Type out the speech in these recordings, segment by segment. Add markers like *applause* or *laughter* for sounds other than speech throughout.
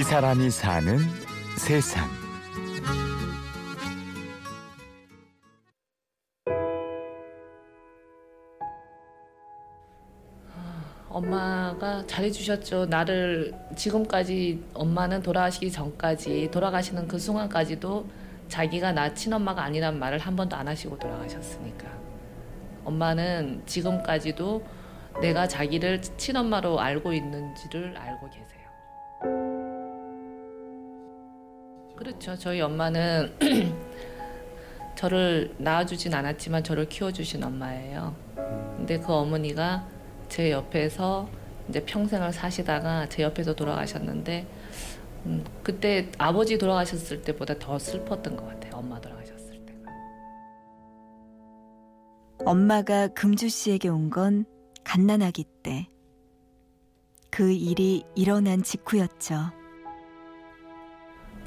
이 사람이 사는 세상. 엄마가 잘해주셨죠. 나를 지금까지 엄마는 돌아가시기 전까지 돌아가시는 그 순간까지도 자기가 나 친엄마가 아니란 말을 한 번도 안 하시고 돌아가셨으니까. 엄마는 지금까지도 내가 자기를 친엄마로 알고 있는지를 알고 계세요. 그렇죠. 저희 엄마는 *clears throat* 저를 낳아주진 않았지만 저를 키워주신 엄마예요. 근데 그 어머니가 제 옆에서 이제 평생을 사시다가 제 옆에서 돌아가셨는데 음, 그때 아버지 돌아가셨을 때보다 더 슬펐던 것 같아요. 엄마 돌아가셨을 때가. 엄마가 금주 씨에게 온 건 갓난아기 때. 그 일이 일어난 직후였죠.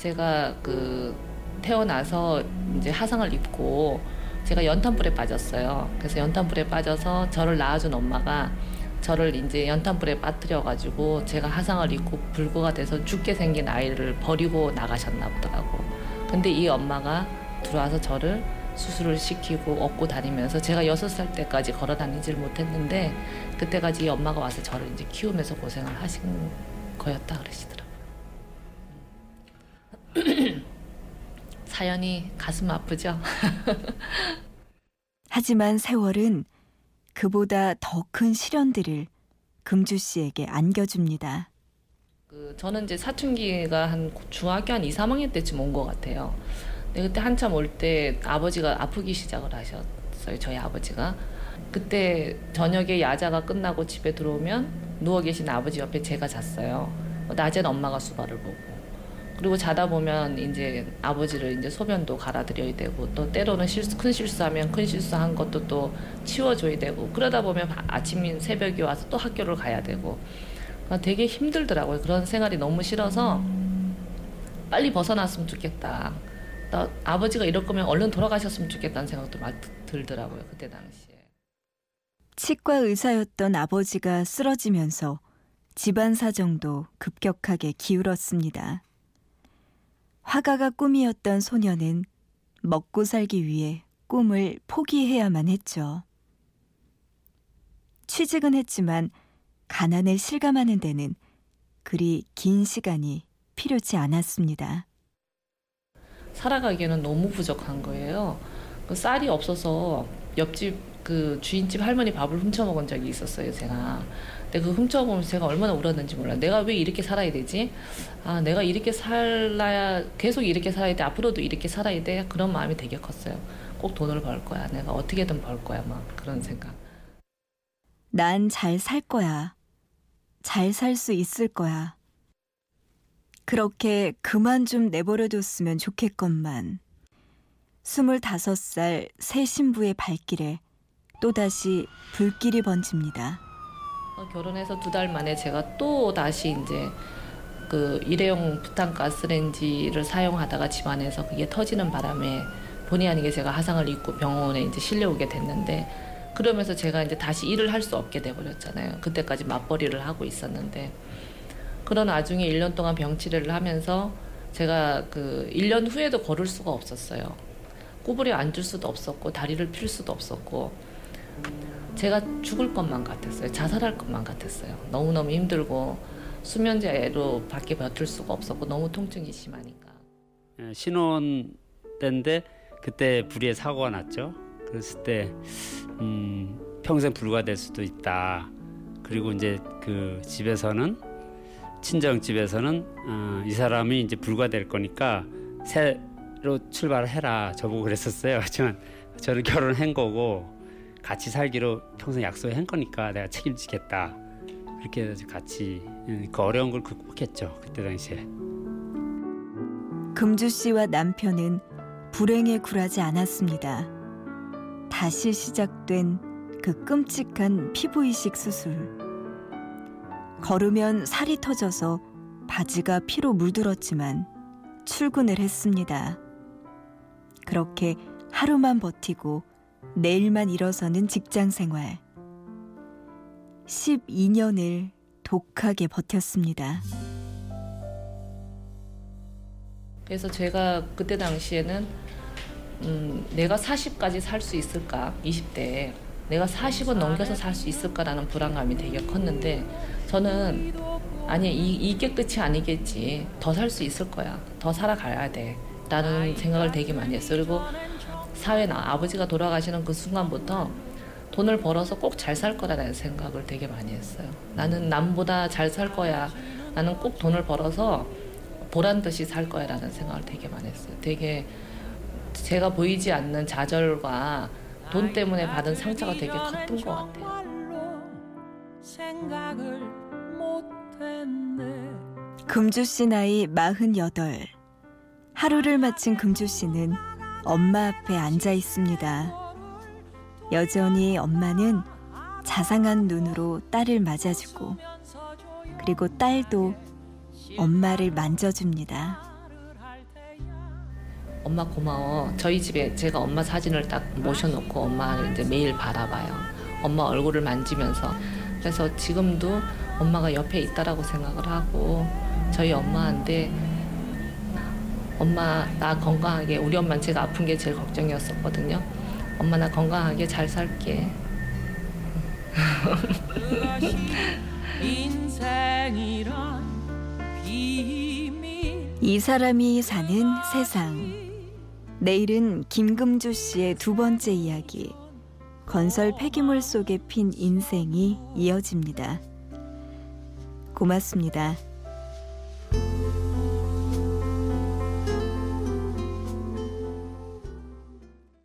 제가 그 태어나서 이제 하상을 입고 제가 연탄불에 빠졌어요. 그래서 연탄불에 빠져서 저를 낳아준 엄마가 저를 이제 연탄불에 빠뜨려가지고 제가 하상을 입고 불구가 돼서 죽게 생긴 아이를 버리고 나가셨나 보더라고. 근데 이 엄마가 들어와서 저를 수술을 시키고 업고 다니면서 제가 여섯 살 때까지 걸어 다니질 못했는데 그때까지 이 엄마가 와서 저를 이제 키우면서 고생을 하신 거였다 그러시더라고요. 사연이 가슴 아프죠? *laughs* 하지만 세월은 그보다 더 큰 시련들을 금주 씨에게 안겨줍니다. 그 저는 이제 사춘기가 한 중학교 한 2, 3학년 때쯤 온 것 같아요. 근데 그때 한참 올 때 아버지가 아프기 시작을 하셨어요. 저희 아버지가. 그때 저녁에 야자가 끝나고 집에 들어오면 누워 계신 아버지 옆에 제가 잤어요. 낮엔 엄마가 수발을 보고. 그리고 자다 보면 이제 아버지를 이제 소변도 갈아드려야 되고 또 때로는 실수 큰 실수하면 큰 실수한 것도 또 치워줘야 되고 그러다 보면 아침 새벽에 와서 또 학교를 가야 되고 그러니까 되게 힘들더라고요. 그런 생활이 너무 싫어서 빨리 벗어났으면 좋겠다. 또 아버지가 이럴 거면 얼른 돌아가셨으면 좋겠다는 생각도 막 들더라고요. 그때 당시에. 치과 의사였던 아버지가 쓰러지면서 집안 사정도 급격하게 기울었습니다. 화가가 꿈이었던 소녀는 먹고 살기 위해 꿈을 포기해야만 했죠. 취직은 했지만 가난을 실감하는 데는 그리 긴 시간이 필요치 않았습니다. 살아가기에는 너무 부족한 거예요. 그 쌀이 없어서 옆집 그 주인집 할머니 밥을 훔쳐 먹은 적이 있었어요, 제가. 그 훔쳐보면서 제가 얼마나 울었는지 몰라. 내가 왜 이렇게 살아야 되지? 아, 내가 이렇게 살아야, 계속 이렇게 살아야 돼. 앞으로도 이렇게 살아야 돼. 그런 마음이 되게 컸어요. 꼭 돈을 벌 거야. 내가 어떻게든 벌 거야. 막 그런 생각. 난 잘 살 거야. 잘 살 수 있을 거야. 그렇게 그만 좀 내버려뒀으면 좋겠건만. 스물다섯 살 새 신부의 발길에 또다시 불길이 번집니다. 어, 결혼해서 두 달 만에 제가 또 다시 이제 그 일회용 부탄 가스레인지를 사용하다가 집안에서 그게 터지는 바람에 본의 아니게 제가 하상을 입고 병원에 이제 실려오게 됐는데 그러면서 제가 이제 다시 일을 할 수 없게 돼 버렸잖아요. 그때까지 맞벌이를 하고 있었는데 그런 와중에 1년 동안 병치레를 하면서 제가 그 1년 후에도 걸을 수가 없었어요. 꼬부려 앉을 수도 없었고 다리를 필 수도 없었고 제가 죽을 것만 같았어요. 자살할 것만 같았어요. 너무너무 힘들고 수면제로 밖에 버틸 수가 없었고 너무 통증이 심하니까. 예, 신혼 때인데 그때 불의의 사고가 났죠. 그랬을 때 음, 평생 불과될 수도 있다. 그리고 이제 그 집에서는 친정 집에서는 어, 이 사람이 이제 불과될 거니까 새로 출발을 해라. 저보고 그랬었어요. *laughs* 하지만 저는 결혼한 거고 같이 살기로 평생 약속한 거니까 내가 책임지겠다. 그렇게 해서 같이 음, 그 어려운 걸 극복했죠. 그때 당시에. 금주 씨와 남편은 불행에 굴하지 않았습니다. 다시 시작된 그 끔찍한 피부 이식 수술. 걸으면 살이 터져서 바지가 피로 물들었지만 출근을 했습니다. 그렇게 하루만 버티고 내일만 일어서는 직장 생활. 12년을 독하게 버텼습니다. 그래서 제가 그때 당시에는 음, 내가 40까지 살 수 있을까? 20대에 내가 40은 넘겨서 살 수 있을까라는 불안감이 되게 컸는데 저는 아니 이, 이게 끝이 아니겠지 더 살 수 있을 거야 더 살아가야 돼 라는 생각을 되게 많이 했어요 그리고 사회나 아버지가 돌아가시는 그 순간부터 돈을 벌어서 꼭 잘 살 거라는 생각을 되게 많이 했어요 나는 남보다 잘 살 거야 나는 꼭 돈을 벌어서 보란 듯이 살 거야라는 생각을 되게 많이 했어요 되게 제가 보이지 않는 좌절과 돈 때문에 받은 상처가 되게 컸던 것 같아요. 금주 씨 나이 48. 하루를 마친 금주 씨는 엄마 앞에 앉아 있습니다. 여전히 엄마는 자상한 눈으로 딸을 맞아주고 그리고 딸도 엄마를 만져줍니다. 엄마 고마워. 저희 집에 제가 엄마 사진을 딱 모셔놓고 엄마를 이제 매일 바라봐요. 엄마 얼굴을 만지면서. 그래서 지금도 엄마가 옆에 있다라고 생각을 하고 저희 엄마한테 엄마 나 건강하게 우리 엄마는 제가 아픈 게 제일 걱정이었었거든요. 엄마 나 건강하게 잘 살게. *laughs* 이 사람이 사는 세상. 내일은 김금주 씨의 두 번째 이야기. 건설 폐기물 속에 핀 인생이 이어집니다. 고맙습니다.